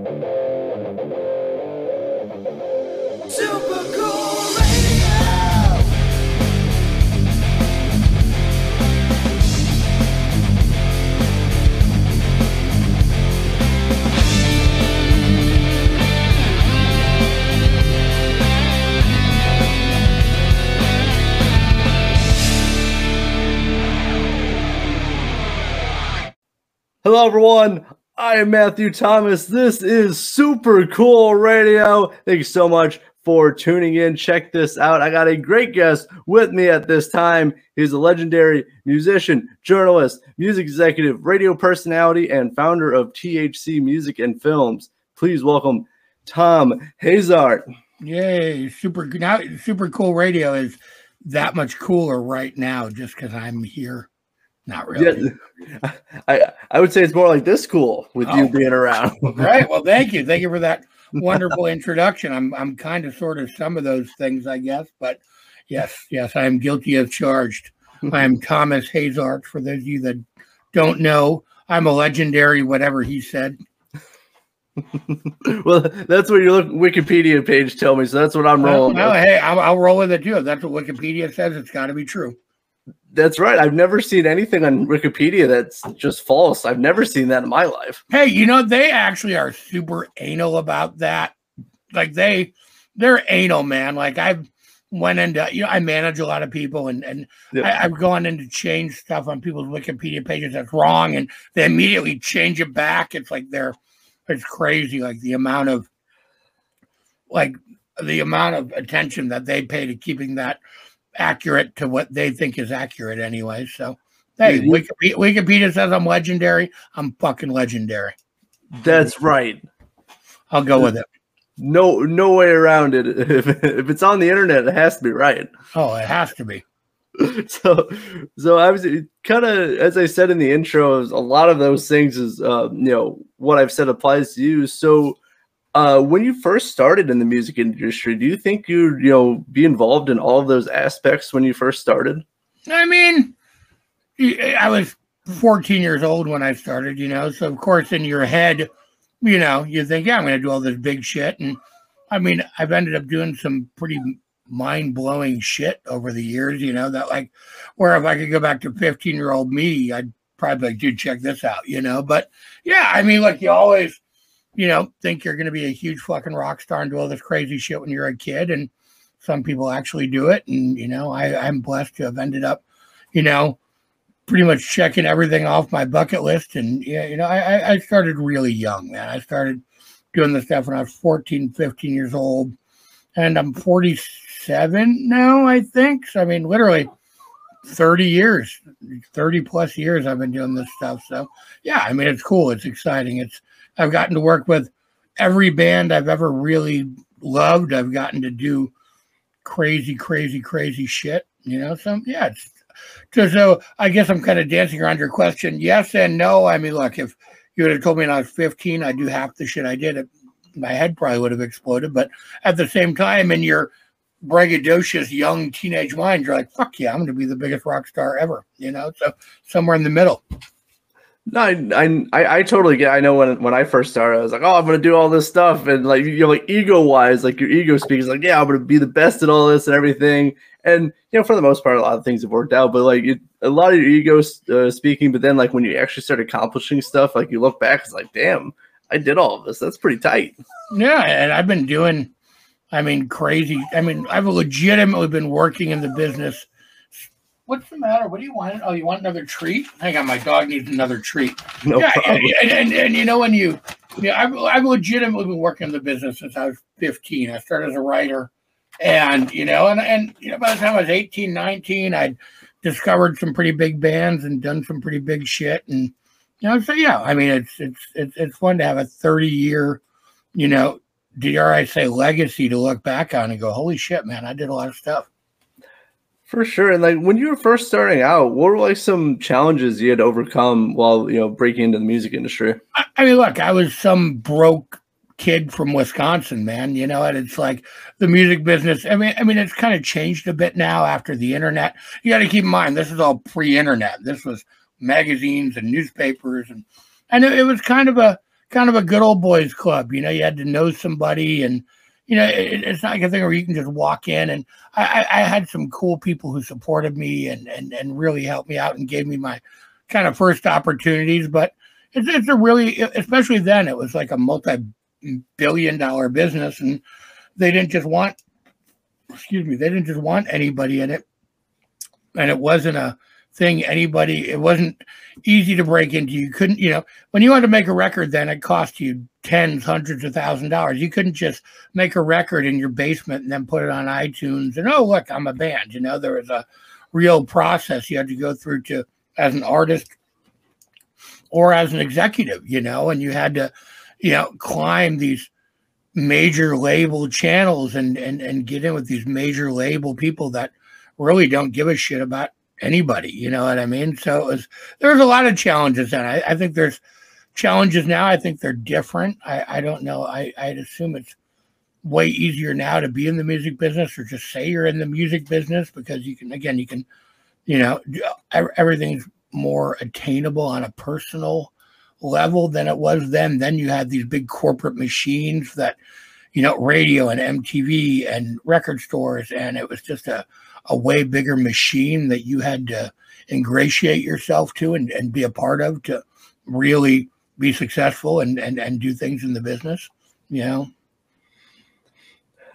Super cool radio. Hello, everyone. I am Matthew Thomas. This is Super Cool Radio. Thank you so much for tuning in. Check this out. I got a great guest with me at this time. He's a legendary musician, journalist, music executive, radio personality, and founder of THC Music and Films. Please welcome Thom Hazaert. Yay! Super now, super cool radio is that much cooler right now just because I'm here. Not really. Yeah, I I would say it's more like this cool with you Oh. being around. Right. Well, thank you. Thank you for that wonderful introduction. I'm I'm kind of sort of some of those things, I guess. But yes, yes, I am guilty as charged. I am Thomas Hazaert. For those of you that don't know, I'm a legendary whatever he said. well, that's what your Wikipedia page tell me. So that's what I'm Well, rolling. no, with. hey, I'll, I'll roll with it too. If that's what Wikipedia says, it's got to be true. That's right. I've never seen anything on Wikipedia that's just false. I've never seen that in my life. Hey, you know they actually are super anal about that. Like they, they're anal, man. Like I've went into, you know, I manage a lot of people, and and Yeah. I, I've gone in to change stuff on people's Wikipedia pages that's wrong, and they immediately change it back. It's like they're, it's crazy. Like the amount of, like the amount of attention that they pay to keeping that accurate to what they think is accurate anyway. So. Hey, Wikipedia, Wikipedia says I'm legendary. I'm fucking legendary. That's right. I'll go with it. No, no way around it. If, if it's on the internet, it has to be right. Oh, it has to be. So, so I was kind of, as I said in the intro, a lot of those things is, uh, you know, what I've said applies to you. So, uh, when you first started in the music industry, do you think you'd, you know, be involved in all of those aspects when you first started? I mean, I was 14 years old when I started, you know, so of course in your head, you know, you think, yeah, I'm going to do all this big shit. And I mean, I've ended up doing some pretty mind blowing shit over the years, you know, that like, where if I could go back to 15 year old me, I'd probably like, dude, check this out, you know. But yeah, I mean, like, you always, you know, think you're going to be a huge fucking rock star and do all this crazy shit when you're a kid. And some people actually do it. And, you know, I, I'm blessed to have ended up, you know, pretty much checking everything off my bucket list. And, yeah, you know, I, I- started really young, man. I started doing this stuff when I was 14, 15 years old. And I'm 47 now, I think. So, I mean, literally 30 years, 30 plus years I've been doing this stuff. So, yeah, I mean, it's cool. It's exciting. It's, I've gotten to work with every band I've ever really loved. I've gotten to do crazy, crazy, crazy shit, you know? So, yeah, it's, so, so I guess I'm kind of dancing around your question. Yes and no. I mean, look, if you would have told me when I was 15, I'd do half the shit I did, it, my head probably would have exploded. But at the same time, in your braggadocious young teenage mind, you're like, fuck yeah, I'm going to be the biggest rock star ever, you know? So somewhere in the middle. No, I, I, I totally get. I know when when I first started, I was like, "Oh, I'm gonna do all this stuff," and like you know, like ego wise, like your ego speaks like, "Yeah, I'm gonna be the best at all this and everything." And you know, for the most part, a lot of things have worked out. But like it, a lot of your ego uh, speaking, but then like when you actually start accomplishing stuff, like you look back, it's like, "Damn, I did all of this. That's pretty tight." Yeah, and I've been doing, I mean, crazy. I mean, I've legitimately been working in the business. What's the matter? What do you want? Oh, you want another treat? Hang on, my dog needs another treat. No yeah, problem. and, and, and you know when you, yeah, I've, I've legitimately been working in the business since I was 15. I started as a writer, and you know, and and you know, by the time I was 18, 19, I'd discovered some pretty big bands and done some pretty big shit, and you know, so yeah, I mean, it's it's it's it's fun to have a 30 year, you know, dare I say, legacy to look back on and go, holy shit, man, I did a lot of stuff. For sure. And like when you were first starting out, what were like some challenges you had to overcome while you know breaking into the music industry? I, mean, look, I was some broke kid from Wisconsin, man. You know, and it's like the music business. I mean, I mean, it's kind of changed a bit now after the internet. You got to keep in mind, this is all pre-internet. This was magazines and newspapers, and and it, it was kind of a kind of a good old boys club. You know, you had to know somebody, and you know, it, it's not like a thing where you can just walk in. And I, I, had some cool people who supported me and and and really helped me out and gave me my kind of first opportunities. But it's it's a really, especially then, it was like a multi-billion dollar business, and they didn't just want, excuse me, they didn't just want anybody in it, and it wasn't a thing anybody it wasn't easy to break into. You couldn't you know when you wanted to make a record then it cost you tens hundreds of thousand dollars. You couldn't just make a record in your basement and then put it on itunes and oh look i'm a band you know there was a real process you had to go through to as an artist or as an executive you know and you had to you know climb these major label channels and and and get in with these major label people that really don't give a shit about anybody. You know what I mean? So it was there's a lot of challenges, and I, I think there's challenges now. I think they're different. I, I don't know. I, I'd assume it's way easier now to be in the music business or just say you're in the music business because you can again you can you know everything's more attainable on a personal level than it was then then you had these big corporate machines that you know radio and mtv and record stores and it was just a a way bigger machine that you had to ingratiate yourself to and, and be a part of to really be successful and, and, and do things in the business, you know?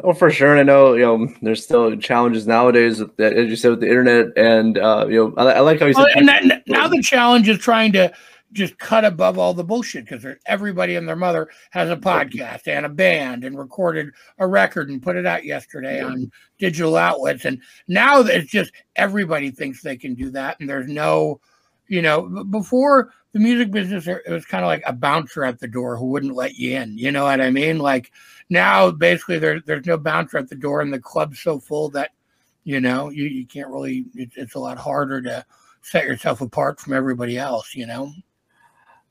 Oh, for sure. And I know, you know, there's still challenges nowadays, with as you said, with the internet. And, uh, you know, I, I like how you said. and that, now the challenge is trying to just cut above all the bullshit because everybody and their mother has a podcast and a band and recorded a record and put it out yesterday on digital outlets. And now it's just everybody thinks they can do that. And there's no, you know, before the music business, it was kind of like a bouncer at the door who wouldn't let you in. You know what I mean? Like now, basically, there, there's no bouncer at the door, and the club's so full that, you know, you, you can't really, it, it's a lot harder to set yourself apart from everybody else, you know?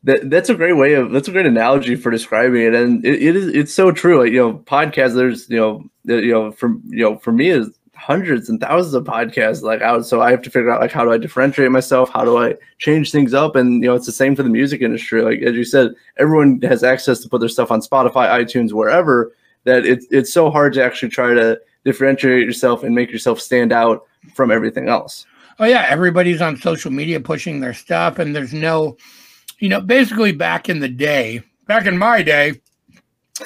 That, that's a great way of that's a great analogy for describing it, and it, it is it's so true. Like, you know, podcasts. There's you know you know from you know for me is hundreds and thousands of podcasts like out. So I have to figure out like how do I differentiate myself? How do I change things up? And you know, it's the same for the music industry. Like as you said, everyone has access to put their stuff on Spotify, iTunes, wherever. That it's it's so hard to actually try to differentiate yourself and make yourself stand out from everything else. Oh yeah, everybody's on social media pushing their stuff, and there's no you know, basically back in the day, back in my day,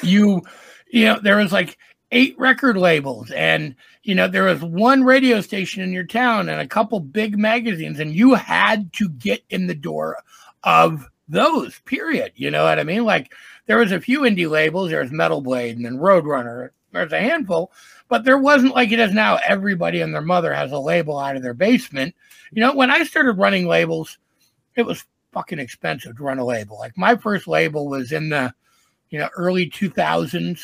you, you know, there was like eight record labels and, you know, there was one radio station in your town and a couple big magazines, and you had to get in the door of those, period. You know what I mean? Like there was a few indie labels, there was Metal Blade and then Roadrunner. There's a handful, but there wasn't like it is now. Everybody and their mother has a label out of their basement. You know, when I started running labels, it was fucking expensive to run a label. Like my first label was in the, you know, early 2000s.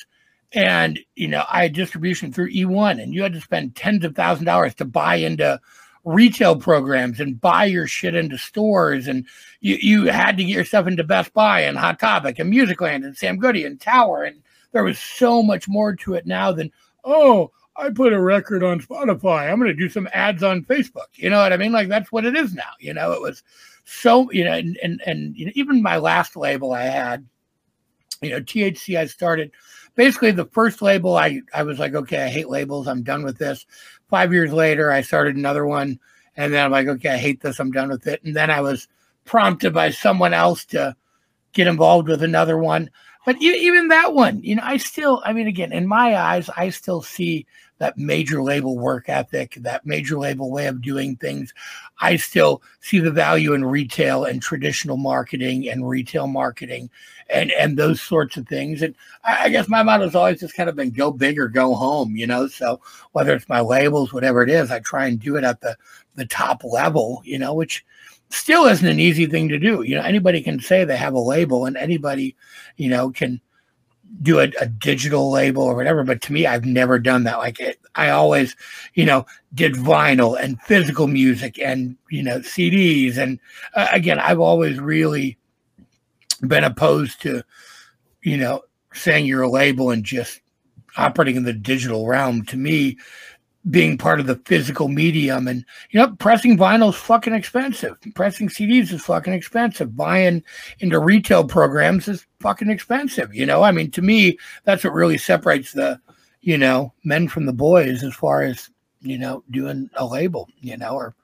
And, you know, I had distribution through E1 and you had to spend tens of thousand dollars to buy into retail programs and buy your shit into stores. And you, you had to get yourself into Best Buy and Hot Topic and Musicland and Sam Goody and Tower. And there was so much more to it now than, oh, I put a record on Spotify. I'm going to do some ads on Facebook. You know what I mean? Like that's what it is now. You know, it was so you know, and and, and you know, even my last label I had, you know, THC. I started basically the first label. I I was like, okay, I hate labels. I'm done with this. Five years later, I started another one, and then I'm like, okay, I hate this. I'm done with it. And then I was prompted by someone else to get involved with another one. But even that one, you know, I still, I mean, again, in my eyes, I still see that major label work ethic, that major label way of doing things. I still see the value in retail and traditional marketing and retail marketing and and those sorts of things. And I, I guess my motto has always just kind of been go big or go home, you know. So whether it's my labels, whatever it is, I try and do it at the the top level, you know, which still isn't an easy thing to do. You know, anybody can say they have a label and anybody, you know, can do a, a, digital label or whatever. But to me, I've never done that. Like it, I always, you know, did vinyl and physical music and you know CDs. And uh, again, I've always really been opposed to, you know, saying you're a label and just operating in the digital realm. To me, being part of the physical medium. And you know, pressing vinyl is fucking expensive. Pressing CDs is fucking expensive. Buying into retail programs is fucking expensive. You know, I mean, to me, that's what really separates the, you know, men from the boys as far as you know doing a label. You know, or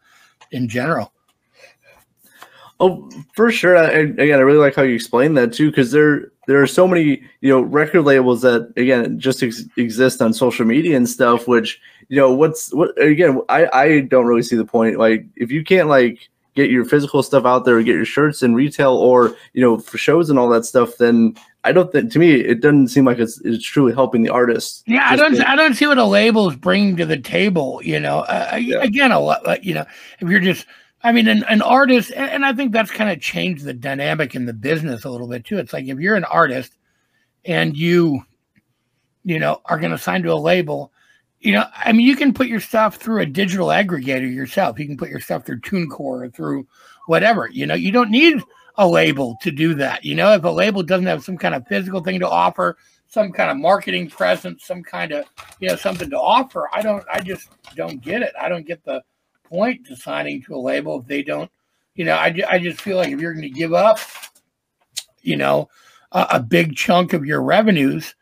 in general. Oh, for sure. I, again, I really like how you explain that too, because there there are so many you know record labels that again just ex- exist on social media and stuff. Which you know, what's what again? I I don't really see the point. Like, if you can't like get your physical stuff out there, get your shirts in retail, or you know, for shows and all that stuff, then I don't think to me it doesn't seem like it's it's truly helping the artist. Yeah, I don't. to- I don't see what a label is bringing to the table. You know, uh, Yeah. again, a lot. You know, if you're just, I mean, an, an artist, and, I think that's kind of changed the dynamic in the business a little bit too. It's like if you're an artist and you, you know, are going to sign to a label, you know, I mean, you can put your stuff through a digital aggregator yourself. You can put your stuff through TuneCore or through whatever. You know, you don't need a label to do that. You know, if a label doesn't have some kind of physical thing to offer, some kind of marketing presence, some kind of you know something to offer, I don't. I just don't get it. I don't get the point to signing to a label if they don't. You know, I, I just feel like if you're going to give up, you know, a, a big chunk of your revenues,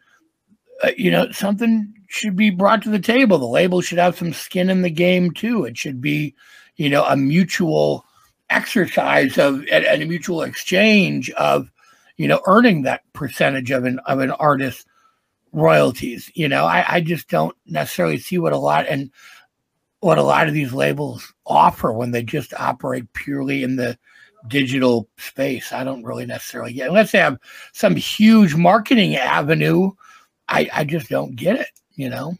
uh, you know, something should be brought to the table. The label should have some skin in the game too. It should be, you know, a mutual exercise of and, a mutual exchange of, you know, earning that percentage of an of an artist's royalties. You know, I, I just don't necessarily see what a lot and what a lot of these labels offer when they just operate purely in the digital space. I don't really necessarily get unless they have some huge marketing avenue. I, I just don't get it, you know.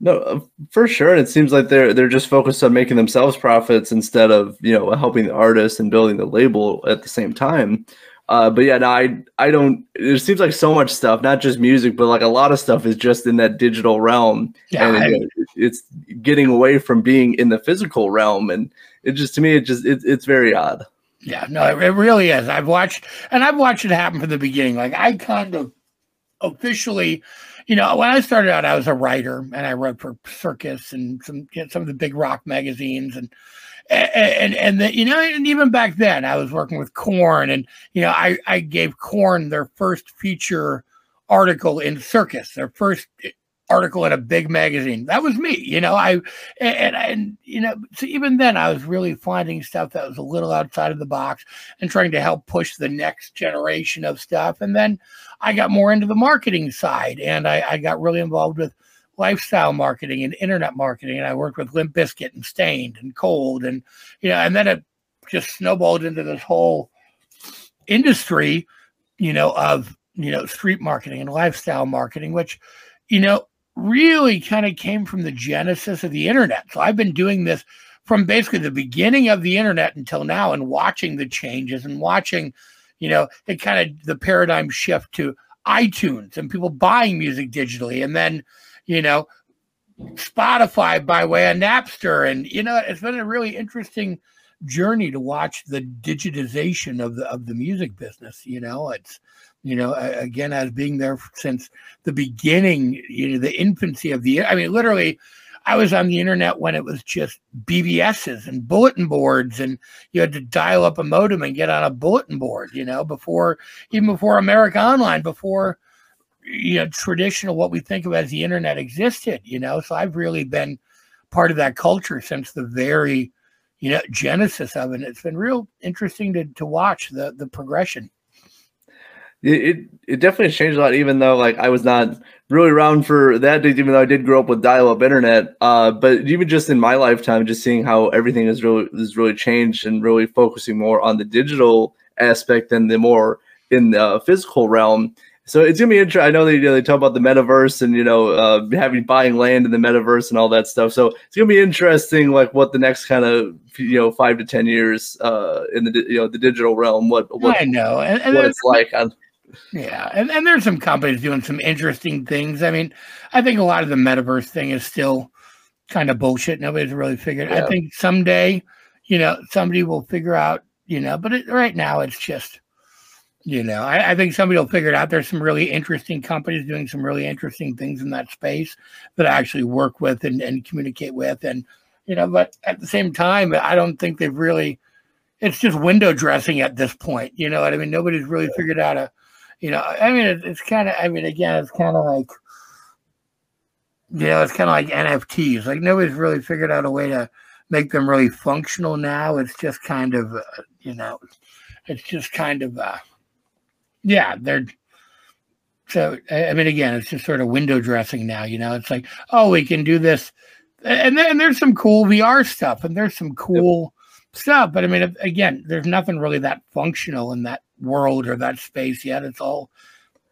No, uh, for sure. And it seems like they're they're just focused on making themselves profits instead of you know helping the artist and building the label at the same time. Uh, but yeah, no, I I don't. It seems like so much stuff, not just music, but like a lot of stuff is just in that digital realm, Yeah, and I- it- it's getting away from being in the physical realm. And it just to me, it just it, it's very odd. Yeah, no, it, it really is. I've watched, and I've watched it happen from the beginning. Like I kind of officially, you know, when I started out, I was a writer, and I wrote for Circus and some you know, some of the big rock magazines, and and and the, you know, and even back then, I was working with Korn, and you know, I I gave Korn their first feature article in Circus, their first eh, article in a big magazine. That was me, you know. I and and you know, so even then, I was really finding stuff that was a little outside of the box and trying to help push the next generation of stuff. And then I got more into the marketing side, and I, I got really involved with lifestyle marketing and internet marketing. And I worked with Limp Bizkit and Staind and Cold, and you know, and then it just snowballed into this whole industry, you know, of you know street marketing and lifestyle marketing, which you know really kind of came from the genesis of the internet. So I've been doing this from basically the beginning of the internet until now and watching the changes and watching, you know, it kind of the paradigm shift to iTunes and people buying music digitally and then, you know, Spotify by way of Napster. And, you know, it's been a really interesting journey to watch the digitization of the of the music business. You know, it's you know, again, as being there since the beginning, you know, the infancy of the, I mean, literally, I was on the internet when it was just BBSs and bulletin boards, and you had to dial up a modem and get on a bulletin board, you know, before, even before America Online, before, you know, traditional, what we think of as the internet existed, you know. So I've really been part of that culture since the very, you know, genesis of it. It's been real interesting to, to watch the, the progression. It, it it definitely changed a lot. Even though like I was not really around for that even though I did grow up with dial-up internet. Uh, but even just in my lifetime, just seeing how everything has really has really changed and really focusing more on the digital aspect than the more in the physical realm. So it's gonna be interesting. I know they you know, they talk about the metaverse and you know uh, having buying land in the metaverse and all that stuff. So it's gonna be interesting, like what the next kind of you know five to ten years uh, in the you know the digital realm, what what, I know. And, and what it's like on Yeah, and, and there's some companies doing some interesting things. I mean, I think a lot of the metaverse thing is still kind of bullshit. Nobody's really figured. Yeah. I think someday, you know, somebody will figure out, you know, but it, right now it's just, You know, I, I think somebody will figure it out. There's some really interesting companies doing some really interesting things in that space that I actually work with and, and communicate with. And, you know, but at the same time, I don't think they've really, it's just window dressing at this point. You know what I mean? Nobody's really figured out a, you know, I mean, it, it's kind of, I mean, again, it's kind of like, you know, it's kind of like NFTs. Like nobody's really figured out a way to make them really functional now. It's just kind of, uh, you know, it's just kind of, uh, yeah, they're. So I mean, again, it's just sort of window dressing now. You know, it's like, oh, we can do this, and then there's some cool VR stuff, and there's some cool stuff. But I mean, again, there's nothing really that functional in that world or that space yet. It's all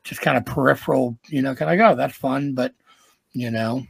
just kind of peripheral. You know, kind of like, oh, that's fun, but you know,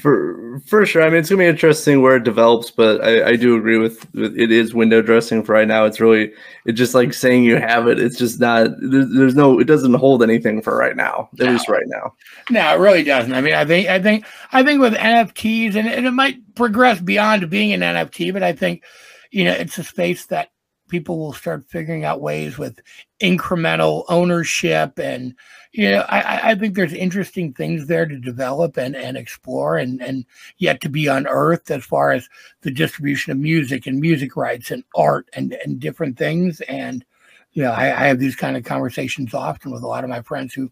For for sure. I mean, it's gonna be interesting where it develops, but I, I do agree with, with it is window dressing for right now. It's really it's just like saying you have it. It's just not. There's, there's no. It doesn't hold anything for right now. At No. least right now. No, it really doesn't. I mean, I think, I think, I think with NFTs, and, and it might progress beyond being an NFT, but I think, you know, it's a space that people will start figuring out ways with incremental ownership, and you know, I, I- think there's interesting things there to develop and and explore, and and yet to be unearthed as far as the distribution of music and music rights and art and and different things, and you know, I, I have these kind of conversations often with a lot of my friends who,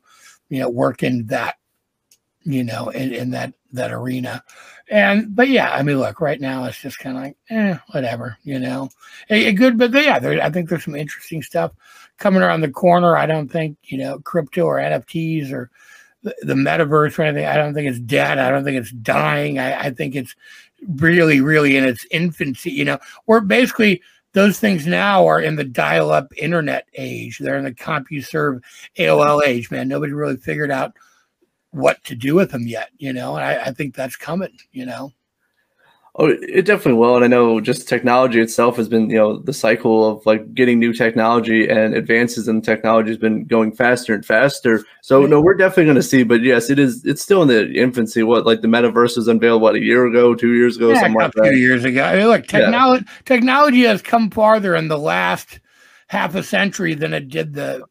you know, work in that you know, in, in that that arena. And but yeah, I mean, look, right now it's just kind of like, eh, whatever, you know. Eh, eh, good, but yeah, there, I think there's some interesting stuff coming around the corner. I don't think you know crypto or NFTs or the, the metaverse or anything. I don't think it's dead. I don't think it's dying. I, I think it's really, really in its infancy. You know, we're basically those things now are in the dial-up internet age. They're in the CompuServe AOL age. Man, nobody really figured out what to do with them yet, you know. And I, I think that's coming, you know. Oh, it definitely will. And I know just technology itself has been, you know, the cycle of like getting new technology and advances in technology has been going faster and faster. So no, we're definitely going to see. But yes, it is. It's still in the infancy. What like the metaverse was unveiled what a year ago, two years ago, Yeah, something like a few that. years ago. I mean, look, Yeah. technology technology has come farther in the last half a century than it did the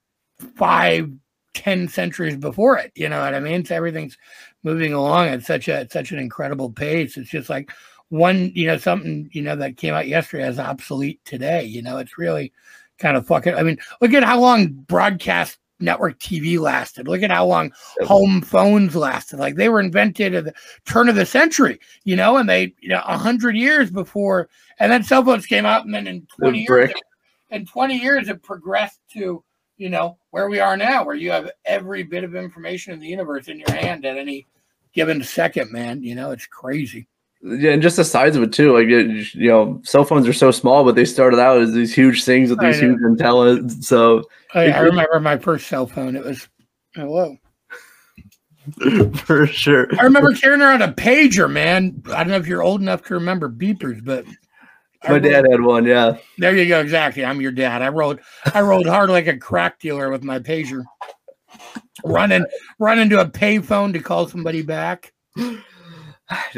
five, ten centuries before it. You know what I mean? So everything's moving along at such a at such an incredible pace. It's just like one, you know, something you know that came out yesterday is obsolete today. You know, it's really kind of fucking. I mean, look at how long broadcast network TV lasted. Look at how long home phones lasted. Like they were invented at the turn of the century, you know, and they, you know, a hundred years before, and then cell phones came out, and then in The 20 years, brick. in 20 years, it progressed to, you know, where we are now, where you have every bit of information in the universe in your hand at any given second, man. You know, it's crazy. Yeah, and just the size of it too. Like it, you know, cell phones are so small, but they started out as these huge things with these huge antennas. So I, remember my first cell phone. It was, hello. for sure. I remember carrying around a pager, man. I don't know if you're old enough to remember beepers, but My dad had one. Yeah. There you go. Exactly. I'm your dad. I rode. I rode hard like a crack dealer with my pager, running, running to a payphone to call somebody back.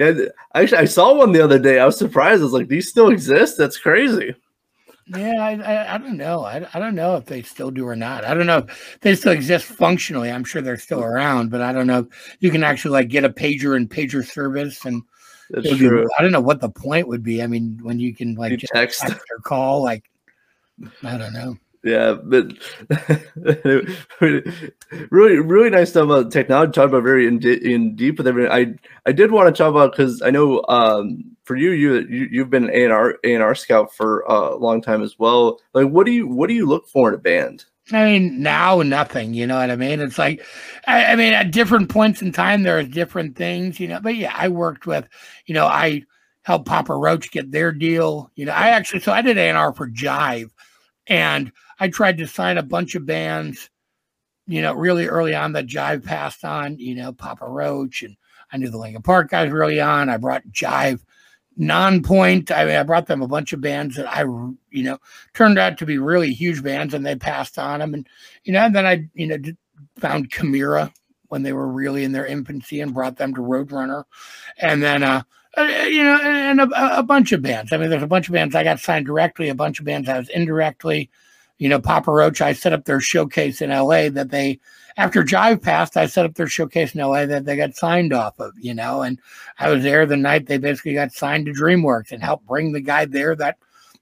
Actually, I saw one the other day. I was surprised. I was like, "These still exist? That's crazy." Yeah, I, I, I don't know. I, I don't know if they still do or not. I don't know if they still exist functionally. I'm sure they're still around, but I don't know you can actually like get a pager and pager service. And That's be- I don't know what the point would be. I mean, when you can like You just text. text or call, like I don't know. Yeah, but really, really nice stuff about technology. Talk about very in, in deep with everything. I I did want to talk about because I know um, for you, you you you've been an A and R A and R scout for a long time as well. Like, what do you what do you look for in a band? I mean, now nothing. You know what I mean? It's like, I, I mean, at different points in time, there are different things. You know, but yeah, I worked with, you know, I helped Papa Roach get their deal. You know, I actually, so I did A&R for Jive, and I tried to sign a bunch of bands. You know, really early on that Jive passed on. You know, Papa Roach, and I knew the Linkin Park guys really on. I brought Jive. Nonpoint. I mean, I brought them a bunch of bands that I, you know, turned out to be really huge bands and they passed on them and you know and then i you know found Chimaira when they were really in their infancy and brought them to roadrunner and then uh uh, you know and a, a bunch of bands. I mean there's a bunch of bands i got signed directly a bunch of bands i was indirectly You know, Papa Roach, I set up their showcase in LA that they, after Jive passed, I set up their showcase in LA that they got signed off of, you know, and I was there the night they basically got signed to DreamWorks and helped bring the guy there that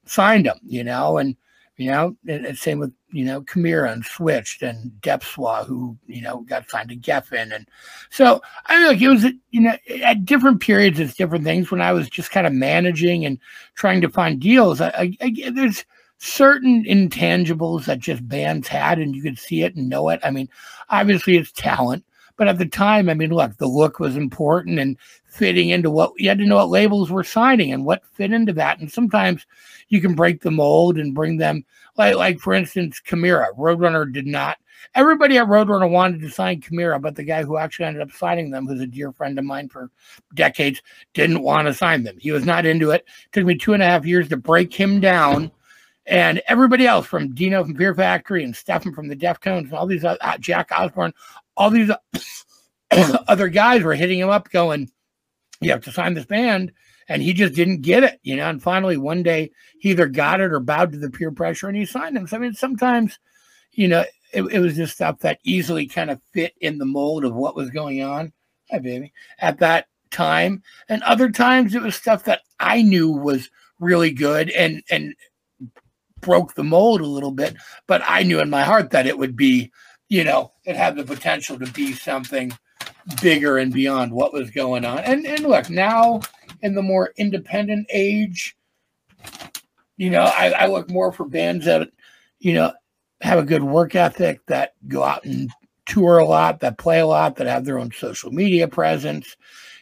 signed them, you know, and, you know, and, and same with, you know, Chimaira and Switched and Depswa, who, you know, got signed to Geffen. And so I mean, like it was, you know, at different periods, it's different things. When I was just kind of managing and trying to find deals, I, I, I there's, certain intangibles that just bands had and you could see it and know it. I mean, obviously it's talent, but at the time, I mean, look, the look was important and fitting into what you had to know what labels were signing and what fit into that. And sometimes you can break the mold and bring them like like for instance, Chimaira. Roadrunner did not everybody at Roadrunner wanted to sign Chimaira, but the guy who actually ended up signing them, who's a dear friend of mine for decades, didn't want to sign them. He was not into it. it took me two and a half years to break him down and everybody else from Dino from Fear Factory and Stefan from the Deftones and all these uh, Jack Osbourne, all these other guys were hitting him up, going, "You have to sign this band," and he just didn't get it, you know. And finally, one day, he either got it or bowed to the peer pressure, and he signed them. So I mean, sometimes, you know, it, it was just stuff that easily kind of fit in the mold of what was going on. Hi, baby. At that time, and other times it was stuff that I knew was really good and and broke the mold a little bit, but I knew in my heart that it would be, you know, it had the potential to be something bigger and beyond what was going on. And and look, now in the more independent age, you know, I, I look more for bands that, you know, have a good work ethic, that go out and tour a lot, that play a lot, that have their own social media presence.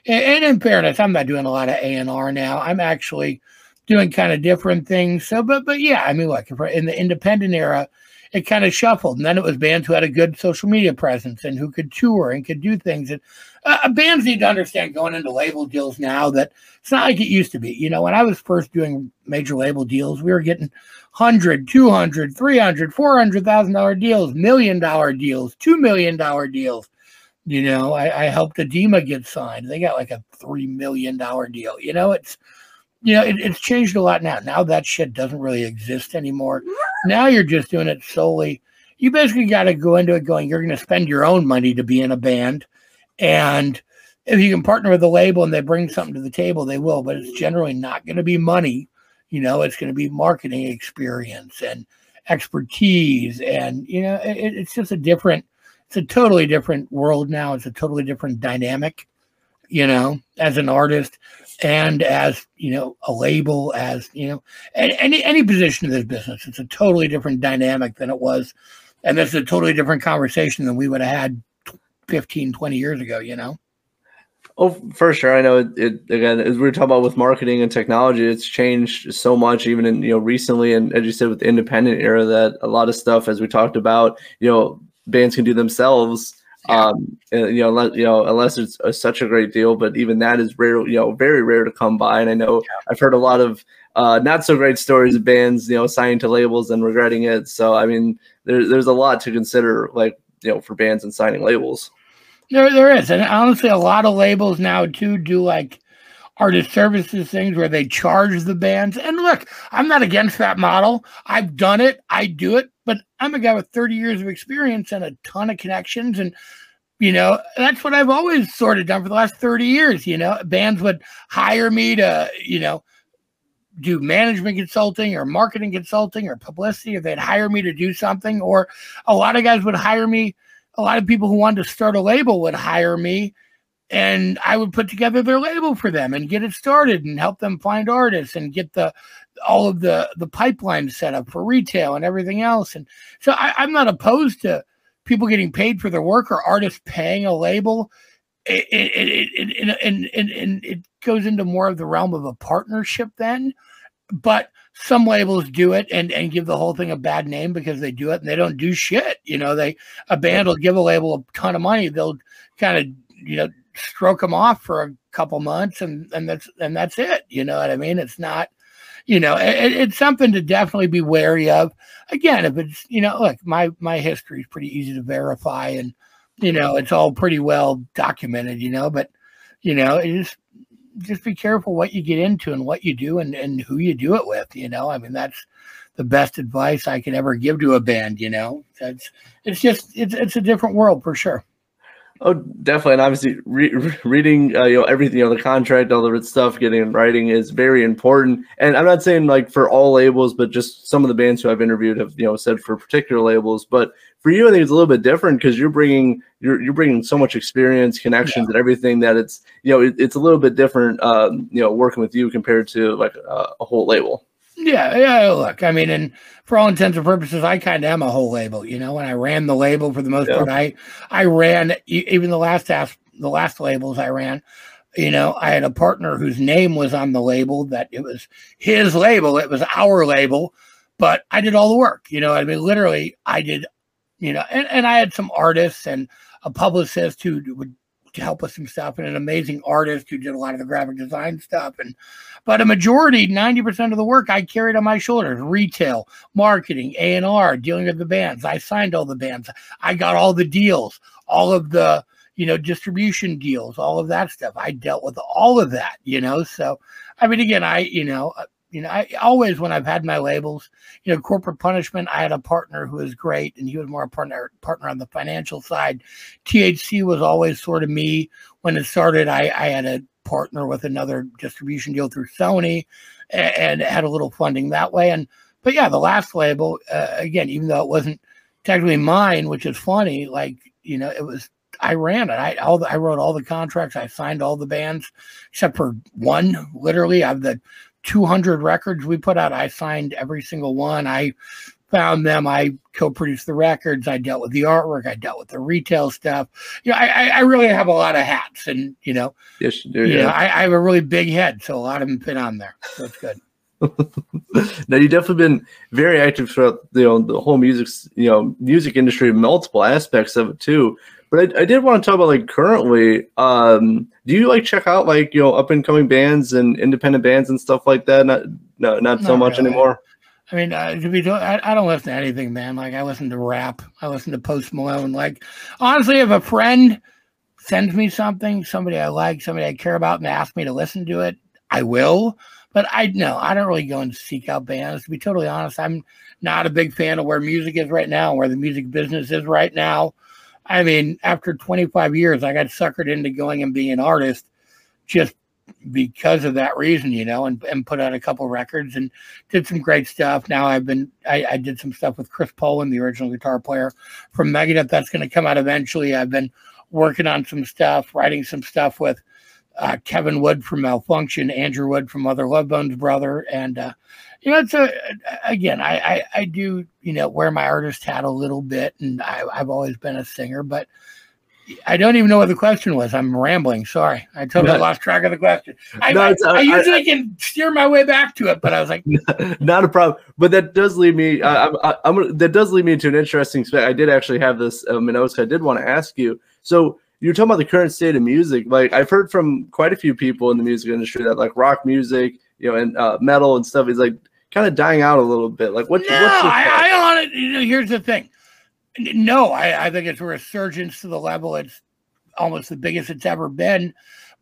And, and in fairness, I'm not doing a lot of A and R now. I'm actually doing kind of different things. So, but but yeah, I mean, like in the independent era, it kind of shuffled, and then it was bands who had a good social media presence and who could tour and could do things. And uh, bands need to understand going into label deals now that it's not like it used to be. You know, when I was first doing major label deals, we were getting 100, 200, 300, 400,000 dollar deals, million dollar deals, two million dollar deals. You know, I, I helped Adema get signed. They got like a three million dollar deal. You know, it's you know, it, it's changed a lot now. Now that shit doesn't really exist anymore. Now you're just doing it solely. You basically got to go into it going, you're going to spend your own money to be in a band. And if you can partner with a label and they bring something to the table, they will. But it's generally not going to be money. You know, it's going to be marketing experience and expertise. And, you know, it, it's just a different, it's a totally different world now. It's a totally different dynamic, you know, as an artist and as you know a label as you know any any position in this business it's a totally different dynamic than it was and this is a totally different conversation than we would have had 15 20 years ago you know Oh, for sure. I know it, it, again, as we were talking about with marketing and technology, it's changed so much, even in, you know, recently. And as you said, with the independent era, that a lot of stuff, as we talked about, you know, bands can do themselves um, you know, unless, you know, unless it's a, such a great deal, but even that is rare, you know, very rare to come by. And I know yeah. I've heard a lot of uh, not so great stories of bands, you know, signing to labels and regretting it. So, I mean, there's there's a lot to consider, like, you know, for bands and signing labels. There, there is, and honestly, a lot of labels now too do like artist services things where they charge the bands. And look, I'm not against that model. I've done it. I do it, but I'm a guy with 30 years of experience and a ton of connections. And, you know, that's what I've always sort of done for the last 30 years. You know, bands would hire me to, you know, do management consulting or marketing consulting or publicity, or they'd hire me to do something. Or a lot of guys would hire me. A lot of people who wanted to start a label would hire me and I would put together their label for them and get it started and help them find artists and get the all of the the pipeline set up for retail and everything else. And so I, I'm not opposed to people getting paid for their work or artists paying a label. It, it, it, and, and, and it goes into more of the realm of a partnership then. But some labels do it and, and give the whole thing a bad name because they do it and they don't do shit. You know, they a band will give a label a ton of money. They'll kind of you know stroke them off for a couple months and and that's and that's it you know what i mean it's not you know it, it's something to definitely be wary of again if it's you know look my my history is pretty easy to verify and you know it's all pretty well documented you know but you know just just be careful what you get into and what you do and and who you do it with you know i mean that's the best advice I can ever give to a band. You know, that's it's just it's it's a different world for sure. Oh, definitely, and obviously, re- re- reading uh, you know everything, you know the contract, all the stuff, getting in writing is very important. And I'm not saying like for all labels, but just some of the bands who I've interviewed have you know said for particular labels. But for you, I think it's a little bit different because you're bringing you're you're bringing so much experience, connections, and everything that it's you know it, it's a little bit different. Um, you know, working with you compared to like uh, a whole label. Yeah, yeah. Look, I mean, and for all intents and purposes, I kind of am a whole label. You know, when I ran the label for the most Yeah. part, I I ran even the last as- the last labels I ran. You know, I had a partner whose name was on the label. That it was his label. It was our label, but I did all the work. You know, I mean, literally, I did. You know, and, and I had some artists and a publicist who would help with some stuff, and an amazing artist who did a lot of the graphic design stuff, and but a majority 90% of the work i carried on my shoulders retail marketing a&r dealing with the bands. I signed all the bands. I got all the deals all of the you know distribution deals all of that stuff. I dealt with all of that you know? So i mean again i you know you know i always when i've had my labels you know corporate punishment i had a partner who was great and he was more a partner partner on the financial side thc was always sort of me when it started i i had a partner with another distribution deal through Sony and, and had a little funding that way. And but yeah, the last label uh, again, even though it wasn't technically mine, which is funny, like you know, it was I ran it. I all the, I wrote all the contracts. I signed all the bands except for one. Literally, of the 200 records we put out, I signed every single one. I found them. I co-produced the records. I dealt with the artwork. I dealt with the retail stuff. You know, I, I really have a lot of hats, and you know, Yes, you do. you know, Yeah. I, I have a really big head, so a lot of them fit on there. So it's good. now you've definitely been very active throughout you know the whole music you know music industry, multiple aspects of it too. But I, I did want to talk about like currently. Um, do you like check out like you know up and coming bands and independent bands and stuff like that? Not no, not so much really. anymore. I mean, uh, to be, to- I, I don't listen to anything, man. Like I listen to rap. I listen to Post Malone. Like honestly, if a friend sends me something, somebody I like, somebody I care about, and they ask me to listen to it, I will. But I no, I don't really go and seek out bands. To be totally honest, I'm not a big fan of where music is right now, where the music business is right now. I mean, after 25 years, I got suckered into going and being an artist just because of that reason, you know, and, and put out a couple records and did some great stuff. Now I've been, I, I did some stuff with Chris Poland, the original guitar player from Megadeth. That's going to come out eventually. I've been working on some stuff, writing some stuff with uh, Kevin Wood from Malfunkshun, Andrew Wood from Mother Love Bone's brother, and uh, you know, it's a again, I, I I do you know wear my artist hat a little bit, and I, I've always been a singer, but I don't even know what the question was. I'm rambling. Sorry, I totally No. lost track of the question. I, No, I, it's- I I- usually can steer my way back to it, but I was like, not a problem. But that does lead me. I, I'm, I, I'm gonna- that does lead me to an interesting spec. I did actually have this um, in notes. I did want to ask you. So you're talking about the current state of music. Like I've heard from quite a few people in the music industry that like rock music, you know, and uh, metal and stuff is like kind of dying out a little bit. Like what? no, what's? I, I to. You know, here's the thing. No, I, I think it's a resurgence to the level it's almost the biggest it's ever been,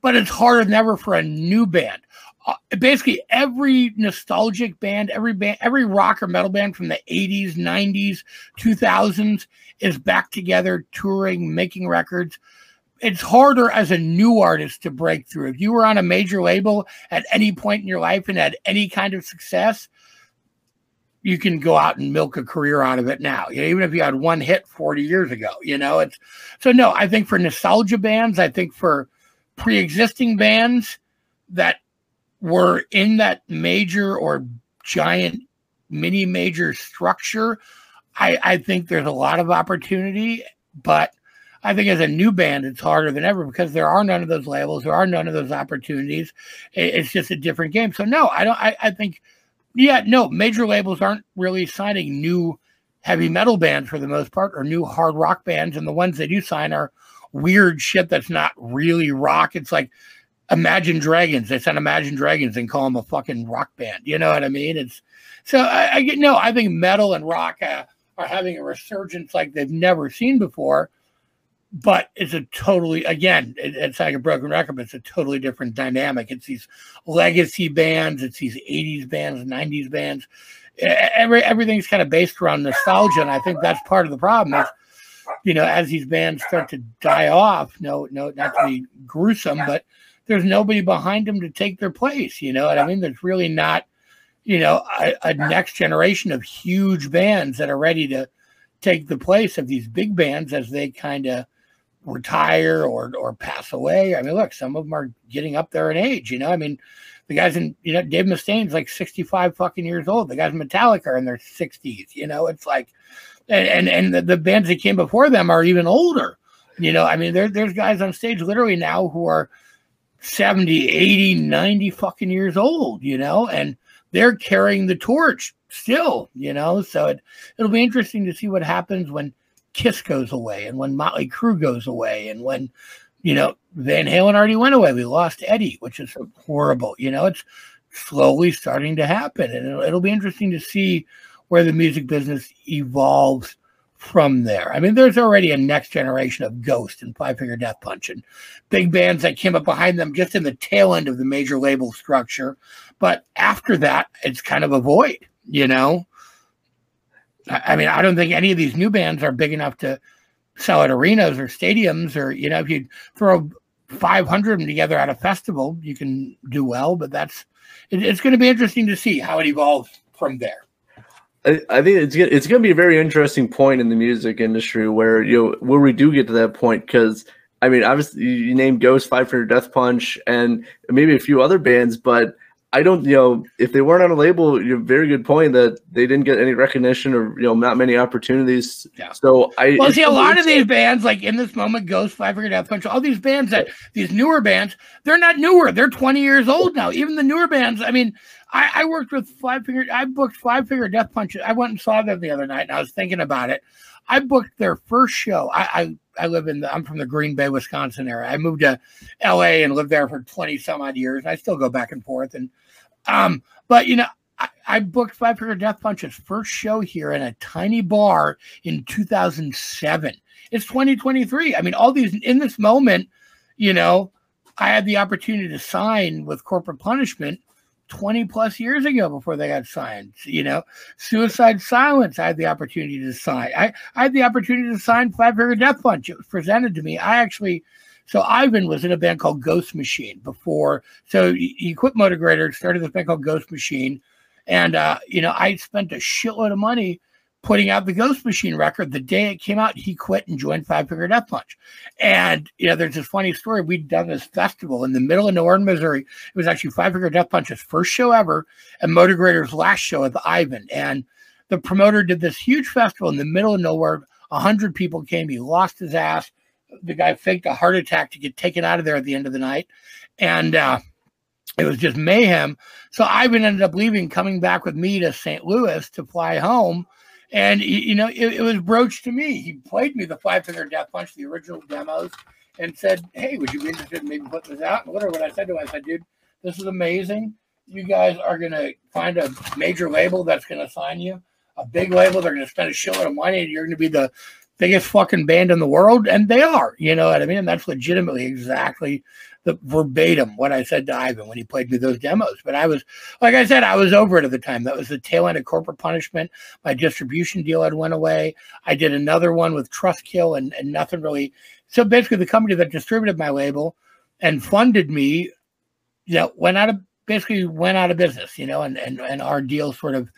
but it's harder than ever for a new band. Uh, basically, every nostalgic band, every band, every rock or metal band from the 80s, 90s, 2000s is back together, touring, making records. It's harder as a new artist to break through. If you were on a major label at any point in your life and had any kind of success, you can go out and milk a career out of it now. You know, even if you had one hit 40 years ago, you know, it's so no, I think for nostalgia bands, I think for pre-existing bands that were in that major or giant mini major structure, I, I think there's a lot of opportunity, but I think as a new band, it's harder than ever because there are none of those labels, there are none of those opportunities. It- it's just a different game. So no, I don't. I, I think yeah, no, major labels aren't really signing new heavy metal bands for the most part or new hard rock bands. And the ones they do sign are weird shit that's not really rock. It's like Imagine Dragons. They sign Imagine Dragons and call them a fucking rock band. You know what I mean? It's so I, I get no, I think metal and rock uh, are having a resurgence like they've never seen before. But it's a totally, again, it, it's like a broken record, but it's a totally different dynamic. It's these legacy bands, it's these 80s bands, 90s bands. every everything's kind of based around nostalgia, and I think that's part of the problem. Is you know, as these bands start to die off, no, no, not to be gruesome, but there's nobody behind them to take their place. You know what I mean? There's really not, you know, a, a next generation of huge bands that are ready to take the place of these big bands as they kind of retire or or pass away. I mean, look, some of them are getting up there in age. You know, I mean, the guys in you know Dave Mustaine's like 65 fucking years old. The guys in Metallica are in their 60s. You know, it's like, and and, and the, the bands that came before them are even older. You know, I mean, there, there's guys on stage literally now who are 70, 80, 90 fucking years old, you know, and they're carrying the torch still, you know. So it, it'll be interesting to see what happens when Kiss goes away and when Motley Crue goes away and when, you know, Van Halen already went away. We lost Eddie, which is horrible. You know, it's slowly starting to happen. And it'll, it'll be interesting to see where the music business evolves from there. I mean, there's already a next generation of Ghost and Five Finger Death Punch and big bands that came up behind them just in the tail end of the major label structure. But after that, it's kind of a void, you know? I mean, I don't think any of these new bands are big enough to sell at arenas or stadiums or, you know, if you throw 500 of them together at a festival, you can do well, but that's, it, it's going to be interesting to see how it evolves from there. I, I think it's it's going to be a very interesting point in the music industry where you know where we do get to that point because I mean obviously you named Ghost, Five Finger Death Punch, and maybe a few other bands, but I don't you know if they weren't on a label, you're very good point that they didn't get any recognition or you know not many opportunities. Yeah. So I Well, see, a lot of these bands, like in this moment, Ghost, Five Finger Death Punch, all these bands that these newer bands, they're not newer. They're 20 years old now. Even the newer bands, I mean, I, I worked with Five Finger, I booked Five Finger Death Punch. I went and saw them the other night and I was thinking about it. I booked their first show. I, I, I live in the, I'm from the Green Bay, Wisconsin area. I moved to LA and lived there for 20 some odd years. I still go back and forth. And, um, but you know, I, I booked Five Finger Death Punch's first show here in a tiny bar in 2007. It's 2023. I mean, all these in this moment, you know, I had the opportunity to sign with Corporate Punishment 20 plus years ago before they got signed. You know, Suicide Silence, I had the opportunity to sign. I, I had the opportunity to sign Five Finger Death Punch. It was presented to me. I actually, so Ivan was in a band called Ghost Machine before. So he, quit Motograter, started this band called Ghost Machine. And, uh, you know, I spent a shitload of money putting out the Ghost Machine record. The day it came out, he quit and joined Five Finger Death Punch. And, you know, there's this funny story. We'd done this festival in the middle of nowhere in Missouri. It was actually Five Finger Death Punch's first show ever and Motograter's last show with Ivan. And the promoter did this huge festival in the middle of nowhere. A hundred people came. He lost his ass. The guy faked a heart attack to get taken out of there at the end of the night. And, uh, it was just mayhem. So Ivan ended up leaving, coming back with me to St. Louis to fly home. And you know, it, it was broached to me. He played me the Five Finger Death Punch, the original demos, and said, "Hey, would you be interested in maybe putting this out?" And literally, what I said to him, I said, "Dude, this is amazing. You guys are gonna find a major label that's gonna sign you, a big label. They're gonna spend a shitload of money, and you're gonna be the biggest fucking band in the world." And they are. You know what I mean? And that's legitimately exactly the verbatim what I said to Ivan when he played me those demos. But I was, like I said, I was over it at the time. That was the tail end of corporate punishment. My distribution deal had went away. I did another one with Trustkill and, and nothing really. So basically, the company that distributed my label and funded me, you know, went out of basically went out of business, you know, and and, and our deal sort of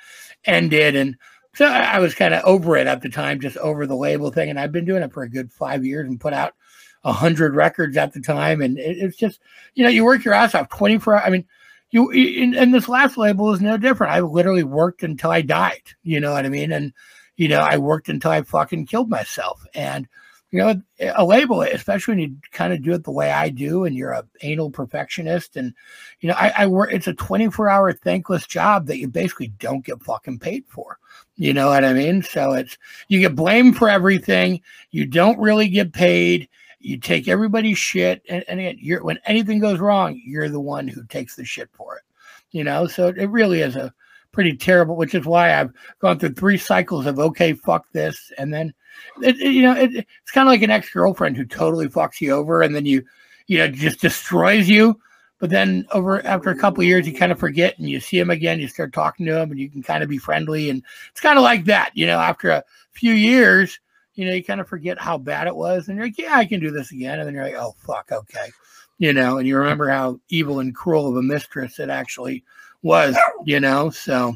ended. And so I, I was kind of over it at the time, just over the label thing. And I've been doing it for a good five years and put out a hundred records at the time. And it, it's just, you know, you work your ass off 24 I mean, you and this last label is no different. I literally worked until I died. You know what I mean? And you know, I worked until I fucking killed myself. And you know, a label, especially when you kind of do it the way I do, and you're a anal perfectionist, and you know, I, I work. It's a 24 hour thankless job that you basically don't get fucking paid for. You know what I mean? So it's you get blamed for everything. You don't really get paid. You take everybody's shit, and, and again, you're when anything goes wrong, you're the one who takes the shit for it. You know, so it, really is a pretty terrible. Which is why I've gone through three cycles of okay, fuck this, and then it, it- you know it, it's kind of like an ex girlfriend who totally fucks you over, and then you you know just destroys you. but then over after a couple years, you kind of forget and you see him again. You start talking to him, and you can kind of be friendly. And it's kind of like that, you know. After a few years, you know, you kind of forget how bad it was, and you're like, "Yeah, I can do this again." And then you're like, "Oh fuck, okay," you know. And you remember how evil and cruel of a mistress it actually was, you know. So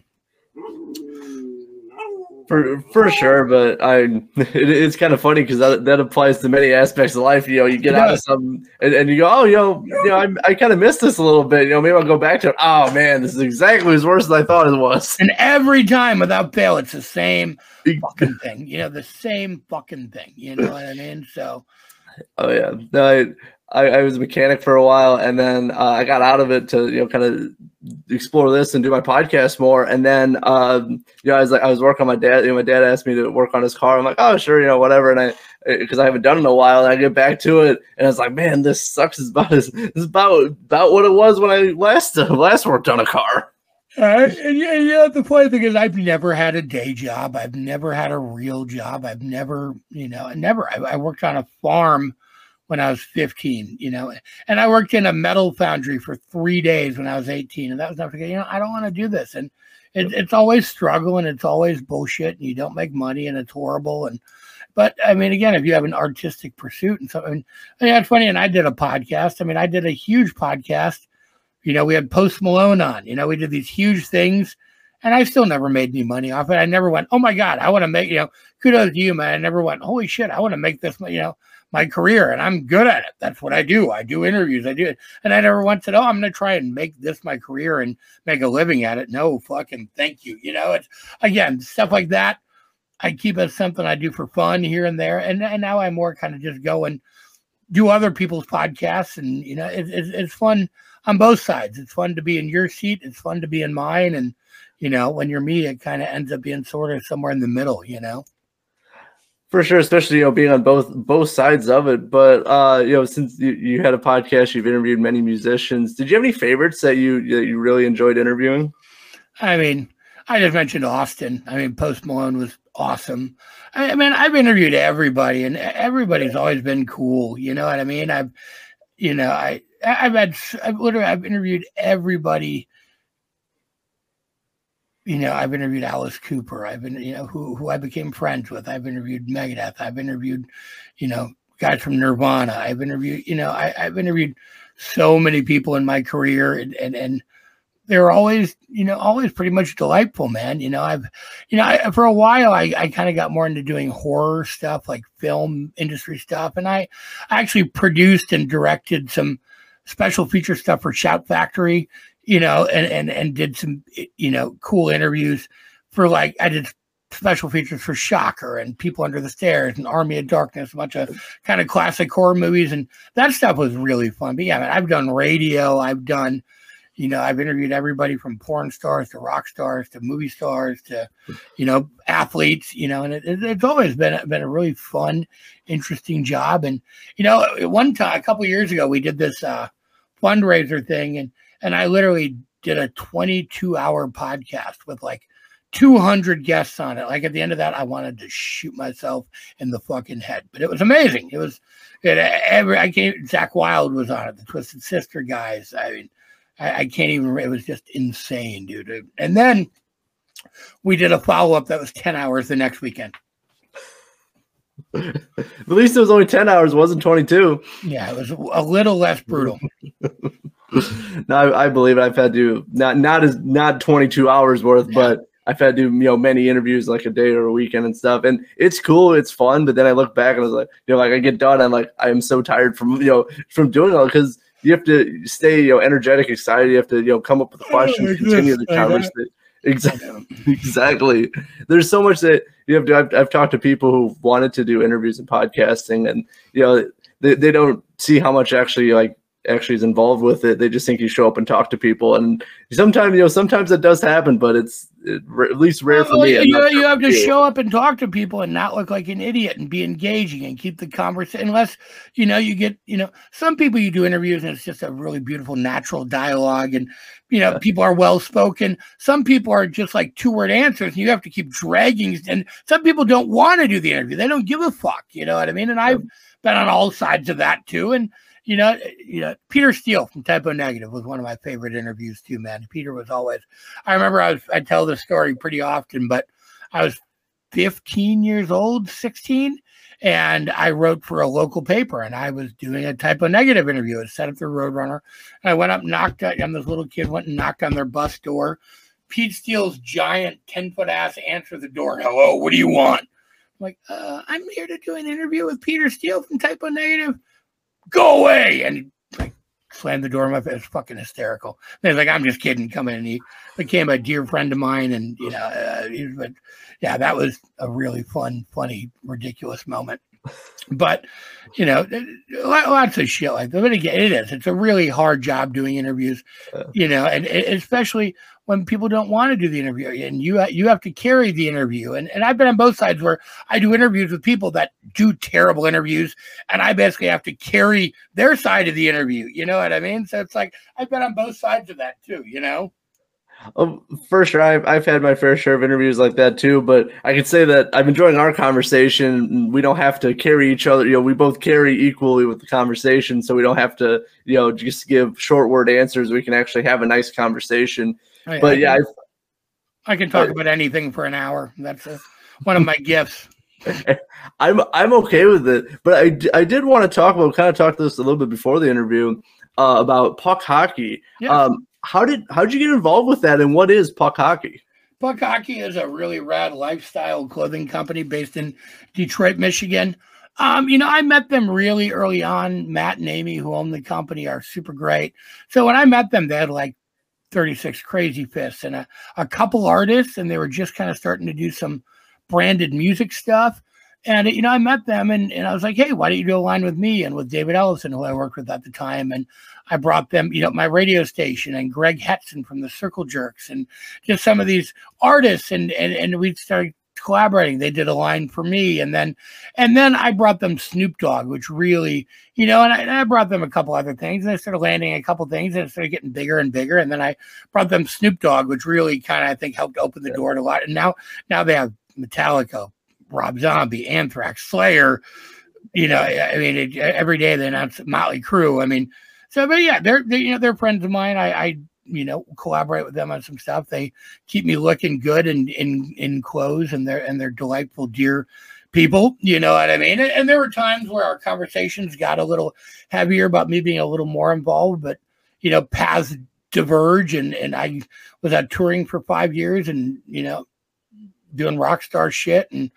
For for sure, but I it, it's kind of funny because that, that applies to many aspects of life. You know, you get It out of something and, and you go, oh, you know, you know, I, I kind of missed this a little bit. You know, maybe I'll go back to it. Oh man, this is exactly as worse as I thought it was. And every time without fail, it's the same fucking thing. You know, the same fucking thing. You know what I mean? So Oh yeah, no, I, I I was a mechanic for a while, and then uh, I got out of it to you know kind of explore this and do my podcast more. And then um, you know I was like I was working on my dad. You know, my dad asked me to work on his car. I'm like, oh sure, you know whatever. And I because I haven't done it in a while, and I get back to it, and I was like, man, this sucks. It's about this is about about what it was when I last uh, last worked on a car. Uh, and yeah, yeah, the funny thing is, I've never had a day job. I've never had a real job. I've never, you know, never. I, I worked on a farm when I was 15, you know, and I worked in a metal foundry for three days when I was 18. And that was nothing, you know, I don't want to do this. And it, it's always struggle and it's always bullshit and you don't make money and it's horrible. And, but I mean, again, if you have an artistic pursuit and something, I mean, that's funny. And I did a podcast. I mean, I did a huge podcast you know, we had Post Malone on. You know, we did these huge things, and I still never made any money off it. I never went, oh my god, I want to make. You know, kudos to you, man. I never went, holy shit, I want to make this. You know, my career, and I'm good at it. That's what I do. I do interviews. I do it, and I never once said, oh, I'm going to try and make this my career and make a living at it. No, fucking thank you. You know, it's again stuff like that. I keep it something I do for fun here and there, and and now I more kind of just go and do other people's podcasts, and you know, it, it's it's fun on both sides. It's fun to be in your seat. It's fun to be in mine. And, you know, when you're me, it kind of ends up being sort of somewhere in the middle, you know? For sure, especially you know being on both both sides of it. But uh, you know, since you, you had a podcast, you've interviewed many musicians. Did you have any favorites that you that you really enjoyed interviewing? I mean, I just mentioned Austin. I mean, Post Malone was awesome. I, I mean, I've interviewed everybody, and everybody's always been cool. You know what I mean? I've, you know, I I've had I've literally I've interviewed everybody. You know, I've interviewed Alice Cooper. I've been, you know, who who I became friends with. I've interviewed Megadeth. I've interviewed, you know, guys from Nirvana. I've interviewed, you know, I, I've interviewed so many people in my career, and and and they're always, you know, always pretty much delightful, man. You know, I've, you know, I, for a while, I, I kind of got more into doing horror stuff, like film industry stuff, and I actually produced and directed some special feature stuff for Shout Factory, you know, and and and did some, you know, cool interviews for like I did special features for Shocker and People Under the Stairs and Army of Darkness, a bunch of kind of classic horror movies, and that stuff was really fun. But yeah, man, I've done radio, I've done you know, I've interviewed everybody from porn stars to rock stars to movie stars to, you know, athletes. You know, and it- it's always been been a really fun, interesting job. And you know, one time, a couple years ago, we did this uh, fundraiser thing, and and I literally did a 22 hour podcast with like 200 guests on it. Like at the end of that, I wanted to shoot myself in the fucking head, but it was amazing. It was, it, every, I came, Zakk Wylde was on it, the Twisted Sister guys. I mean, I, I can't even, it was just insane, dude. And then we did a follow up that was 10 hours the next weekend. At least it was only ten hours, it wasn't twenty two. Yeah, it was a little less brutal. no, I, I believe it. I've had to not not as not twenty two hours worth, Yeah. but I've had to do you know many interviews like a day or a weekend and stuff, and it's cool, it's fun. But then I look back and I was like, you know, like I get done, I'm like, I am so tired from you know from doing all because you have to stay you know energetic, excited. You have to you know come up with questions, like continue the that. conversation. Exactly. exactly. There's so much that you have to. I've, I've talked to people who wanted to do interviews and podcasting, and you know they, they don't see how much actually like actually is involved with it. They just think you show up and talk to people, and sometimes you know sometimes that does happen, but it's it, at least rare for Well, me. I'm You, you have to show up and talk to people and not look like an idiot and be engaging and keep the conversation. Unless you know you get you know some people you do interviews and it's just a really beautiful natural dialogue and you know Yeah. people are well spoken. Some people are just like two word answers and you have to keep dragging. And some people don't want to do the interview. They don't give a fuck. You know what I mean? And I've been on all sides of that too. And you know, you know, Peter Steele from Type O Negative was one of my favorite interviews too, man. Peter was always. I remember I was I tell this story pretty often, but I was 15 years old, 16, and I wrote for a local paper, and I was doing a Type O Negative interview. I set up the Roadrunner, and I went up, knocked. On, I'm this little kid, went and knocked on their bus door. Pete Steele's giant 10 foot ass answered the door. Hello, what do you want? I'm like, uh, I'm here to do an interview with Peter Steele from Type O Negative. Go away. And like slammed the door in my face. It was fucking hysterical. And he's like, I'm just kidding. Come in. And he became a dear friend of mine. And, you know, uh, he- but yeah, that was a really fun, funny, ridiculous moment. But, you know, lots of shit like that. But again, it is. It's a really hard job doing interviews, you know, and, and especially when people don't want to do the interview and you you have to carry the interview and, and i've been on both sides where i do interviews with people that do terrible interviews and i basically have to carry their side of the interview you know what i mean so it's like i've been on both sides of that too you know Um, for sure, I've, I've had my fair share of interviews like that too. But I can say that I'm enjoying our conversation. We don't have to carry each other. You know, we both carry equally with the conversation, so we don't have to, you know, just give short word answers. We can actually have a nice conversation. I- But I yeah, can, I can talk about anything for an hour that's uh one of my gifts I, I'm I'm okay with it. But I, I did want to talk about kind of talk to this a little bit before the interview uh, about puck hockey. Yeah. Um, how did how did you get involved with that, and what is puck hockey? Puck Hockey is a really rad lifestyle clothing company based in Detroit, Michigan. Um, you know, I met them really early on. Matt and Amy, who own the company, are super great. So when I met them, they had like 36 Crazyfists and a, a couple artists, and they were just kind of starting to do some branded music stuff. And you know, I met them and, and I was like, hey, why don't you do a line with me and with David Ellefson, who I worked with at the time. And I brought them, you know, my radio station and Greg Hetson from the Circle Jerks and just some of these artists and and, and we started collaborating. They did a line for me, and then and then I brought them Snoop Dogg, which really, you know, and I, and I brought them a couple other things, and I started landing a couple things, and it started getting bigger and bigger, and then I brought them Snoop Dogg, which really kind of I think helped open the door to a lot. And now now they have Metallica, Rob Zombie, Anthrax, Slayer. You know, I mean, it, every day they announce Motley Crue. I mean, so but yeah, they're, they you know they're friends of mine. I, I you know collaborate with them on some stuff. They keep me looking good in in in clothes, and they're and they're delightful, dear people. You know what I mean? And, and there were times where our conversations got a little heavier about me being a little more involved, but you know, paths diverge, and and I was out touring for five years, and you know, doing rock star shit, and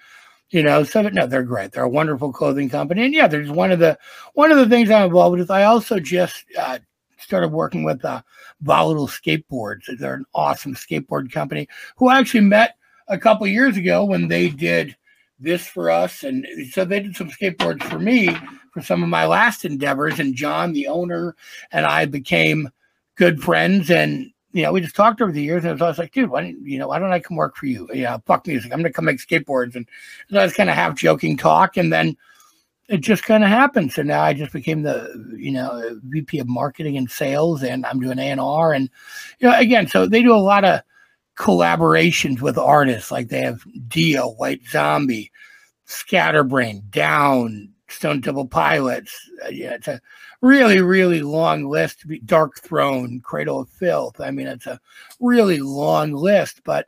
you know, so no, they're great. They're a wonderful clothing company, and yeah, there's one of the one of the things I'm involved with. I also just uh, started working with uh, Volatile Skateboards. They're an awesome skateboard company who I actually met a couple years ago when they did this for us, and so they did some skateboards for me for some of my last endeavors. And John, the owner, and I became good friends, and you know, we just talked over the years, and I was like, dude, why don't you know, why don't I come work for you? Yeah, fuck music. I'm gonna come make skateboards, and so I was kind of half joking talk, and then it just kind of happened. So now I just became the you know VP of marketing and sales, and I'm doing A and R, and you know, again, so they do a lot of collaborations with artists, like they have Dio, White Zombie, Scatterbrain, Down, Stone Temple Pilots. Uh, yeah, it's a really, really long list. Darkthrone, Cradle of Filth. I mean, it's a really long list, but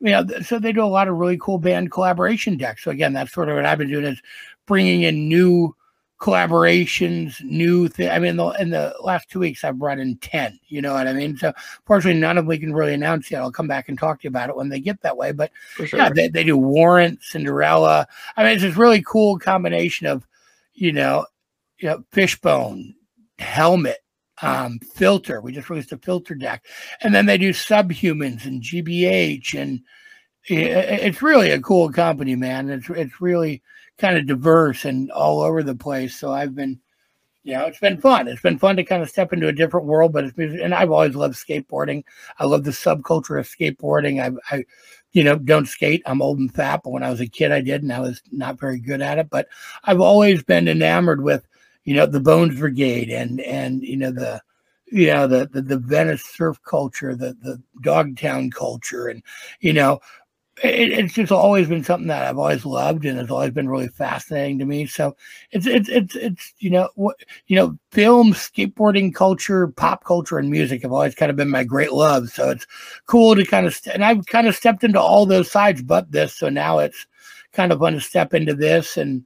you know, so they do a lot of really cool band collaboration decks. So again, that's sort of what I've been doing is bringing in new collaborations, new thing. I mean, the, in the last two weeks, I've brought in 10, you know what I mean? So fortunately, none of them we can really announce yet. I'll come back and talk to you about it when they get that way. But sure. yeah, they, they do Warrant, Cinderella. I mean, it's this really cool combination of, you know, you know, Fishbone, Helmet, um, Filter. We just released a Filter deck, and then they do Subhumans and GBH, and it's really a cool company, man. It's it's really kind of diverse and all over the place. So I've been. You know, it's been fun. It's been fun to kind of step into a different world, but it's been, and I've always loved skateboarding. I love the subculture of skateboarding. I, I you know, don't skate. I'm old and fat, but when I was a kid, I did, and I was not very good at it. But I've always been enamored with, you know, the Bones Brigade and and you know the, you know the the, the Venice surf culture, the the Dogtown culture, and you know, it, it's just always been something that I've always loved and has always been really fascinating to me. So it's it's it's it's you know what you know film, skateboarding culture, pop culture, and music have always kind of been my great love. So it's cool to kind of st- and I've kind of stepped into all those sides, but this. So now it's kind of fun to step into this and.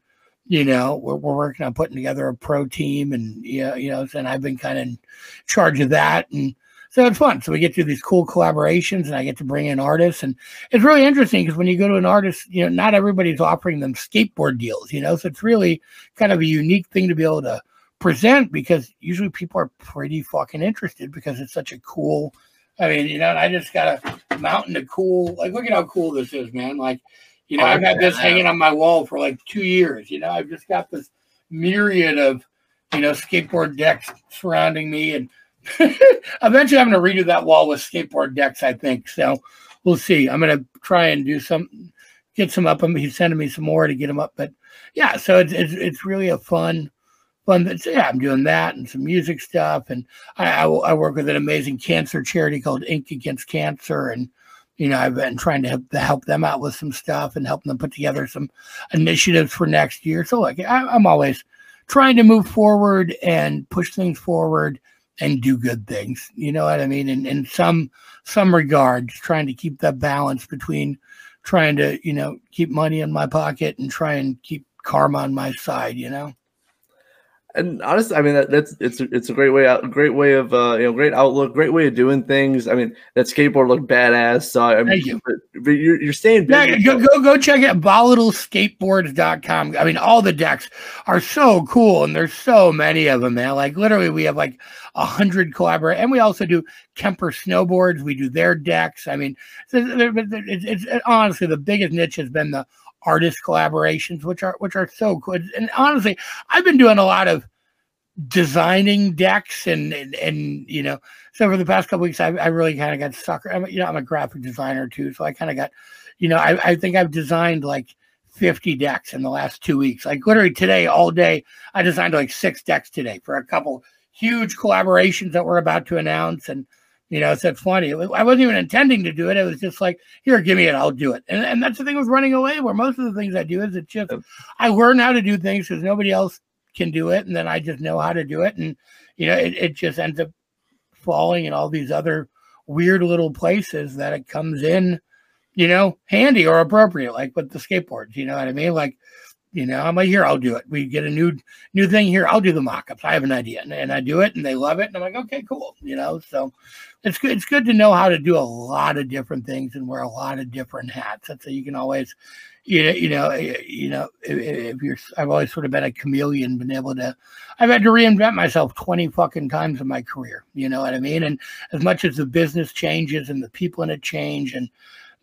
You know, we're, we're working on putting together a pro team, and you know, you know, and I've been kind of in charge of that, and so it's fun. So we get to these cool collaborations, and I get to bring in artists, and it's really interesting because when you go to an artist, you know, not everybody's offering them skateboard deals, you know, so it's really kind of a unique thing to be able to present because usually people are pretty fucking interested because it's such a cool. I mean, you know, I just got a mountain of cool. Like, look at how cool this is, man. Like, you know, I've had this hanging on my wall for like two years. You know, I've just got this myriad of, you know, skateboard decks surrounding me, and eventually I'm going to redo that wall with skateboard decks. I think so. We'll see. I'm going to try and do some, get some up. He's sending me some more to get them up, but yeah. So it's it's, it's really a fun. Fun, yeah, I'm doing that and some music stuff, and I, I, I work with an amazing cancer charity called Ink Against Cancer, and you know I've been trying to help, help them out with some stuff and helping them put together some initiatives for next year. So like I'm always trying to move forward and push things forward and do good things. You know what I mean? And in some some regards, trying to keep that balance between trying to you know keep money in my pocket and try and keep karma on my side. You know. And honestly, I mean that, that's it's a- it's a great way out, great way of uh, you know, great outlook, great way of doing things. I mean, that skateboard looked badass. So I mean, Thank you. But, but you're you're staying Yeah, busy. go, go go check out volatileskateboards.com. I mean, all the decks are so cool, and there's so many of them, man. Like literally, we have like a hundred collaborate, and we also do Kemper snowboards. We do their decks. I mean, there- it's, it's honestly the biggest niche has been the artist collaborations, which are which are so good. And honestly, I've been doing a lot of designing decks and and, and you know so for the past couple weeks I, I really kind of got sucker I'm, you know I'm a graphic designer too so I kind of got you know I, I think I've designed like 50 decks in the last two weeks like literally today all day I designed like six decks today for a couple huge collaborations that we're about to announce and you know it's that funny. I wasn't even intending to do it. It was just like here give me it. I'll do it. And, and that's the thing with running away where most of the things I do is it's just I learn how to do things because nobody else can do it and then I just know how to do it. And you know it, it just ends up falling in all these other weird little places that it comes in you know handy or appropriate like with the skateboards you know what I mean? Like you know I'm like here I'll do it we get a new new thing here I'll do the mock-ups I have an idea and, and I do it and they love it and I'm like okay cool you know so it's good it's good to know how to do a lot of different things and wear a lot of different hats that's so you can always you know, you know, you know, if, if you're, I've always sort of been a chameleon, been able to, I've had to reinvent myself 20 fucking times in my career. You know what I mean? And as much as the business changes and the people in it change and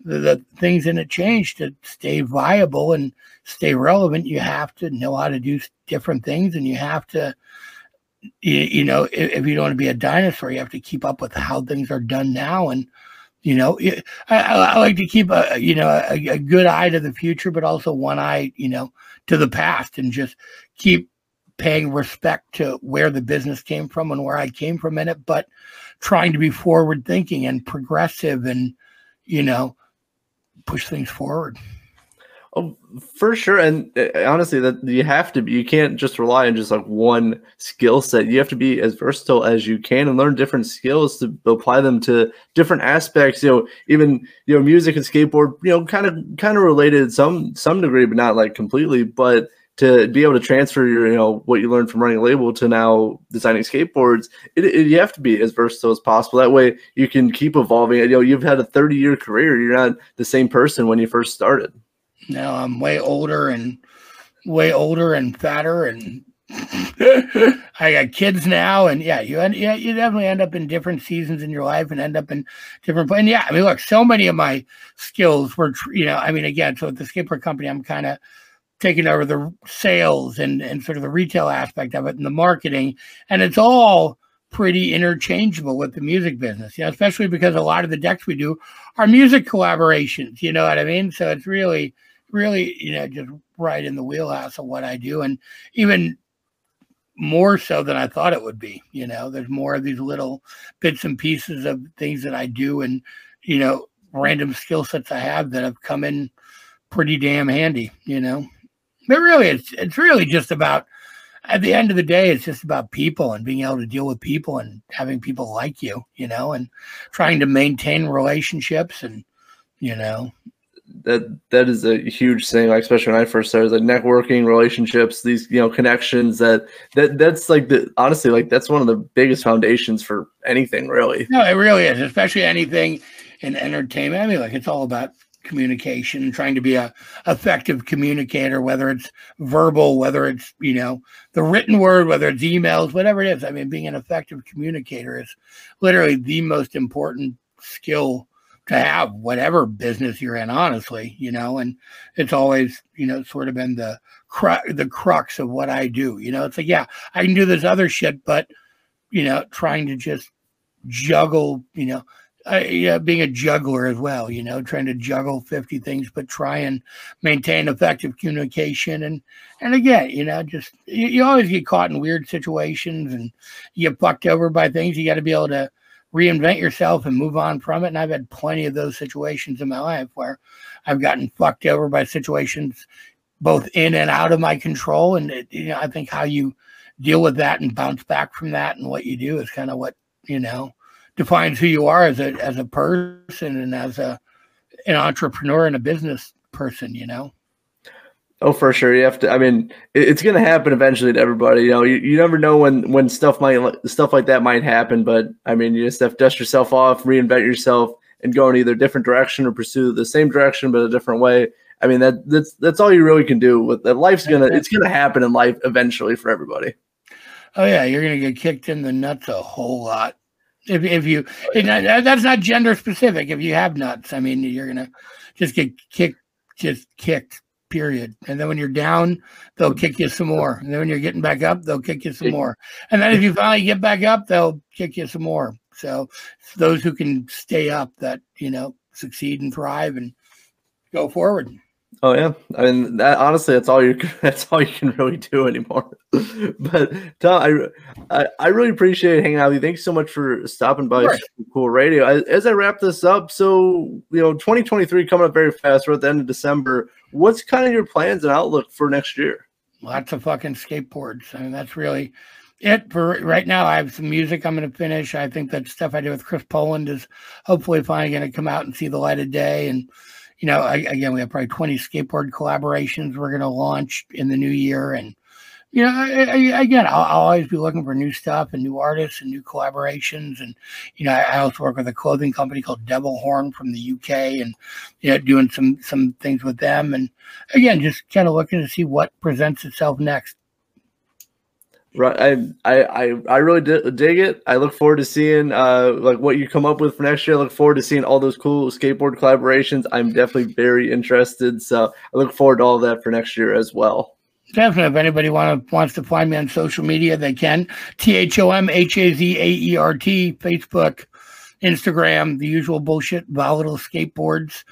the, the things in it change to stay viable and stay relevant, you have to know how to do different things and you have to, you, you know, if, if you don't want to be a dinosaur, you have to keep up with how things are done now. And, you know, I, I like to keep a you know a, a good eye to the future, but also one eye you know to the past, and just keep paying respect to where the business came from and where I came from in it, but trying to be forward thinking and progressive, and you know push things forward. Oh, for sure. And uh, honestly, that you have to be. You can't just rely on just like one skill set. You have to be as versatile as you can and learn different skills to apply them to different aspects. You know, even you know, music and skateboard. You know, kind of kind of related some some degree, but not like completely. But to be able to transfer your you know what you learned from running a label to now designing skateboards, it, it, you have to be as versatile as possible. That way, you can keep evolving. You know, you've had a thirty year career. You're not the same person when you first started. Now I'm way older and way older and fatter and I got kids now and yeah, you end, yeah, you definitely end up in different seasons in your life and end up in different and yeah, I mean look, so many of my skills were you know, I mean again, so at the skateboard company I'm kind of taking over the sales and and sort of the retail aspect of it and the marketing and it's all pretty interchangeable with the music business, you know, especially because a lot of the decks we do are music collaborations, you know what I mean? So it's really really, you know, just right in the wheelhouse of what I do, and even more so than I thought it would be. You know, there's more of these little bits and pieces of things that I do, and you know, random skill sets I have that have come in pretty damn handy, you know. But really, it's it's really just about at the end of the day, it's just about people and being able to deal with people and having people like you, you know, and trying to maintain relationships and you know. that that is a huge thing like especially when i first started like networking relationships these you know connections that that that's like the honestly like that's one of the biggest foundations for anything really No, it really is, especially anything in entertainment. I mean, like it's all about communication, and trying to be a effective communicator, whether it's verbal, whether it's you know the written word, whether it's emails, whatever it is. I mean, being an effective communicator is literally the most important skill to have, whatever business you're in. Honestly, you know, and it's always you know sort of been the cru- the crux of what I do. You know, it's like yeah, I can do this other shit, but you know, trying to just juggle, you know, uh, yeah, being a juggler as well, you know, trying to juggle 50 things, but try and maintain effective communication. And, and again, you know, just you, you always get caught in weird situations and you get fucked over by things. You got to be able to reinvent yourself and move on from it. And I've had plenty of those situations in my life where I've gotten fucked over by situations both in and out of my control. And, it, you know, I think how you deal with that and bounce back from that and what you do is kind of what, you know, defines who you are as a as a person and as a an entrepreneur and a business person, you know. oh for sure. You have to i mean it, it's gonna happen eventually to everybody you know? You, you never know when when stuff might stuff like that might happen but i mean you just have to dust yourself off reinvent yourself and go in either a different direction or pursue the same direction but a different way. I mean that that's that's all you really can do with that. Life's gonna it's gonna happen in life eventually for everybody. Oh yeah, you're gonna get kicked in the nuts a whole lot. If if you oh, and that's not gender specific. If you have nuts, I mean you're gonna just get kicked just kicked, period. And then when you're down, they'll mm-hmm. kick you some more. And then when you're getting back up, they'll kick you some more. And then if you finally get back up, they'll kick you some more. So it's those who can stay up that, you know, succeed and thrive and go forward. Oh yeah, I mean that honestly, that's all you that's all you can really do anymore. but Thom, I, I I really appreciate hanging out with you. Thanks so much for stopping by. Super Cool Radio. I, as I wrap this up, so you know, 2023 coming up very fast. We're at the end of December. What's kind of your plans and outlook for next year? lots of fucking skateboards. I mean, that's really it for right now. I have some music I'm going to finish. I think that stuff I did with Chris Poland is hopefully finally going to come out and see the light of day. And, you know, I, again, we have probably 20 skateboard collaborations we're going to launch in the new year. And, you know, I, I, again, I'll, I'll always be looking for new stuff and new artists and new collaborations. And, you know, I, also work with a clothing company called Devil Horn from the UK and, you know, doing some, some things with them. And, again, just kind of looking to see what presents itself next. Right, I I I, really di- dig it. I look forward to seeing uh like what you come up with for next year. I look forward to seeing all those cool skateboard collaborations. I'm definitely very interested. So I look forward to all that for next year as well. Definitely. If anybody want to wants to find me on social media, they can. T H O M H A Z A E R T, Facebook, Instagram, the usual bullshit, volatile skateboards,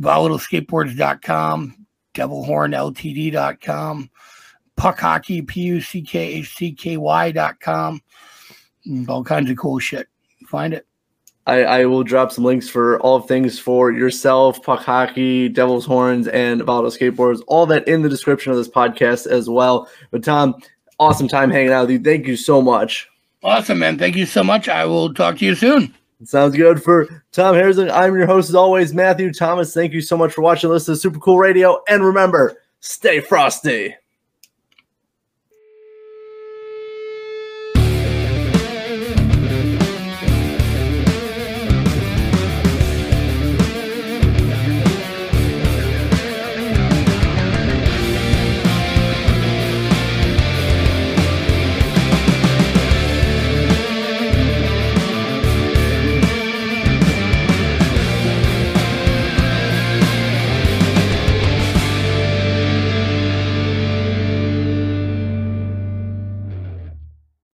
volatileskateboards.com, devilhornltd.com, puck hockey, P U C K H C K Y.com, and mm, all kinds of cool shit. Find it. I, I will drop some links for all things for yourself, puck hockey, devil's horns, and volatile skateboards. All that in the description of this podcast as well. But Thom, awesome time hanging out with you. Thank you so much. Awesome, man. Thank you so much. I will talk to you soon. Sounds good for Thom Hazaert. I'm your host as always, Matthew Thomas. Thank you so much for watching. Listen to Super Cool Radio, and remember, stay frosty.